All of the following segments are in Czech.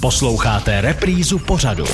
Posloucháte reprízu pořadu.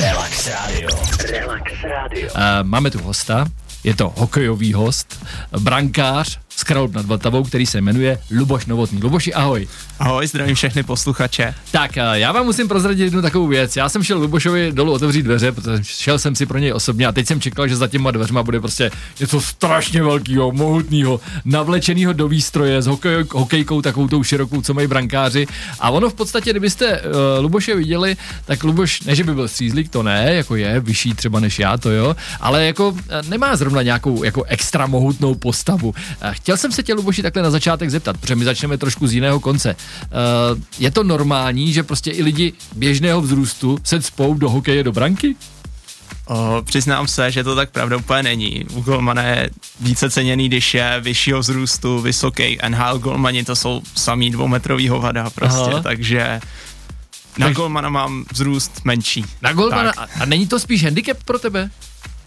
Relax Radio. Relax Radio. Uh, máme tu hosta, je to hokejový host, brankář z Kralub nad Vltavou, který se jmenuje Luboš Novotný. Luboši, ahoj. Ahoj, zdravím všechny posluchače. Tak, uh, já vám musím prozradit jednu takovou věc. Já jsem šel Lubošovi dolů otevřít dveře, protože šel jsem si pro něj osobně a teď jsem čekal, že za těma dveřma bude prostě něco strašně velkého, mohutného, navlečeného do výstroje s hokej, hokejkou takovou tou širokou, co mají brankáři. A ono v podstatě, kdybyste uh, Luboše viděli, tak Luboš, ne že by byl střízlík, to ne, jako je, vyšší třeba než já, to jo, ale jako uh, nemá zrovna nějakou jako extra mohutnou postavu. Chtěl jsem se tě, Luboši, takhle na začátek zeptat, protože my začneme trošku z jiného konce. Uh, je to normální, že prostě i lidi běžného vzrůstu se spou do hokeje do branky? O, přiznám se, že to tak pravda úplně není. U golmana je více ceněný, když je vyššího vzrůstu, vysoký. NHL golmani to jsou samý dvoumetrový hovada prostě, Aha. takže na golmana mám vzrůst menší. Na golmana, Tak. a, a není to spíš handicap pro tebe?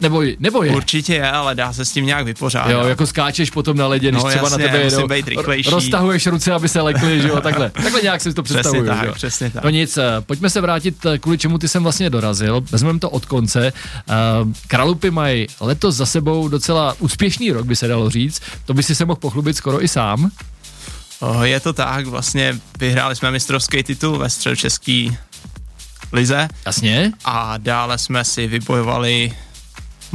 Nebo, nebo je? Určitě je, ale dá se s tím nějak vypořádat. Jo, jako skáčeš potom na ledě, když No, třeba jasně, na tebe jedou, být rychlejší. roztahuješ ruce, aby se lekly, že jo, takhle. Takhle nějak si to Přesně představuju, tak, že jo. přesně tak. No nic, eh, pojďme se vrátit, eh, kvůli čemu ty jsem vlastně dorazil. Vezmeme to od konce. Eh, Kralupy mají letos za sebou docela úspěšný rok, by se dalo říct. To by si se mohl pochlubit skoro i sám. O, je to tak, vlastně vyhráli jsme mistrovský titul ve středočeský lize Jasně? a dále jsme si vybojovali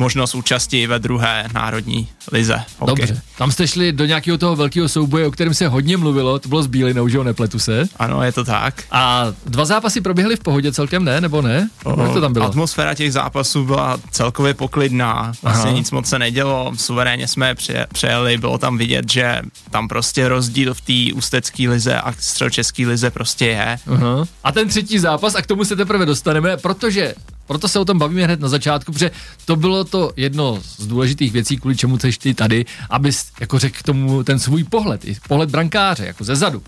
možnost účasti ve druhé národní lize. hokej. Dobře. Tam jste šli do nějakého toho velkého souboje, o kterém se hodně mluvilo, to bylo s Bílinou, že jo, nepletu se. Ano, je to tak. A dva zápasy proběhly v pohodě celkem, ne? Nebo ne? O, Jak to tam bylo? Atmosféra těch zápasů byla celkově poklidná, vlastně Aha. nic moc se nedělo, suverénně jsme pře- přejeli, bylo tam vidět, že tam prostě rozdíl v té ústecké lize a středočeské lize prostě je. Aha. A ten třetí zápas, a k tomu se teprve dostaneme, protože proto se o tom bavíme hned na začátku, protože to bylo to jedno z důležitých věcí, kvůli čemu jsi ty tady, abys jako řekl k tomu ten svůj pohled, i pohled brankáře, jako ze zadu.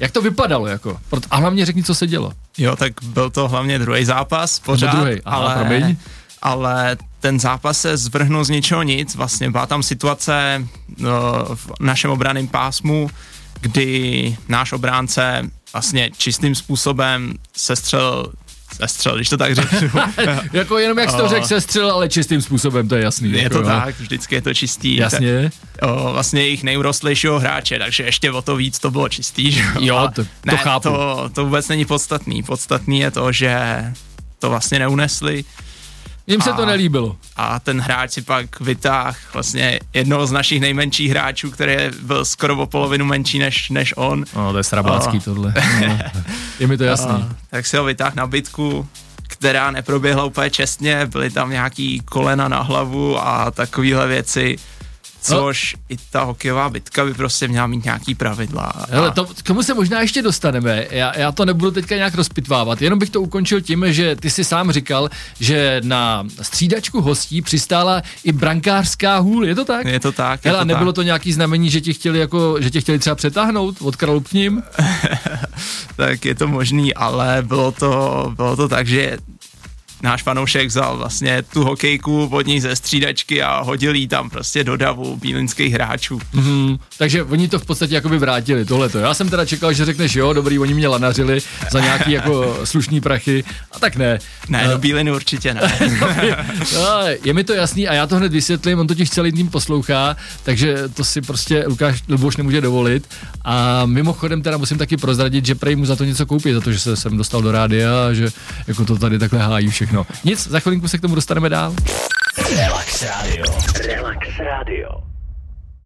Jak to vypadalo, jako? A hlavně řekni, co se dělo. Jo, tak byl to hlavně druhý zápas pořád, aha, ale, promiň. ale ten zápas se zvrhnul z ničeho nic, vlastně byla tam situace no, v našem obraném pásmu, kdy náš obránce vlastně čistým způsobem sestřel sestřel, když to tak řeknu. jako jenom jak jsi to řekl, se střel, ale čistým způsobem, to je jasný. Je jako, to jo. tak, vždycky je to čistý. Jasně. Tak, o, vlastně jejich nejurostlejšího hráče, takže ještě o to víc to bylo čistý. Že? Jo, to- to ne, chápu. To, to vůbec není podstatný. Podstatný je to, že to vlastně neunesli Jim se A- to nelíbilo. a ten hráč si pak vytáhl vlastně jednoho z našich nejmenších hráčů, který byl skoro o polovinu menší než, než on. No, to je srabácký O. tohle. No. Je mi to jasný. A, tak si ho vytáhl na bitku, která neproběhla úplně čestně, byly tam nějaký kolena na hlavu a takovéhle věci, což i ta hokejová bitka by prostě měla mít nějaký pravidla. Hele, to, k tomu se možná ještě dostaneme. Já, já to nebudu teďka nějak rozpitvávat, jenom bych to ukončil tím, že ty si sám říkal, že na střídačku hostí přistála i brankářská hůl, je to tak? Je to tak, je Hele, to nebylo tak. to nějaký znamení, že tě chtěli, jako, že tě chtěli třeba přetáhnout od Kralup k ním? tak je to možný, ale bylo to, bylo to tak, že náš fanoušek vzal vlastně tu hokejku od ní ze střídačky a hodil jí tam prostě do davu bílinských hráčů. Mhm, takže oni to v podstatě jakoby vrátili, tohleto. Já jsem teda čekal, že řekneš, jo, dobrý, oni mě lanařili za nějaký jako slušný prachy, a tak ne. Ne, do bíliny určitě ne. No, je mi to jasný a já to hned vysvětlím, on totiž celý tým poslouchá, takže to si prostě Lukáš Luboš nemůže dovolit. A mimochodem teda musím taky prozradit, že prej mu za to něco koupí, za to, že se sem dostal do rádia a že jako to tady takhle hájí všechno. Nic, za chvilinku se k tomu dostaneme dál. Relax Radio. Relax Radio.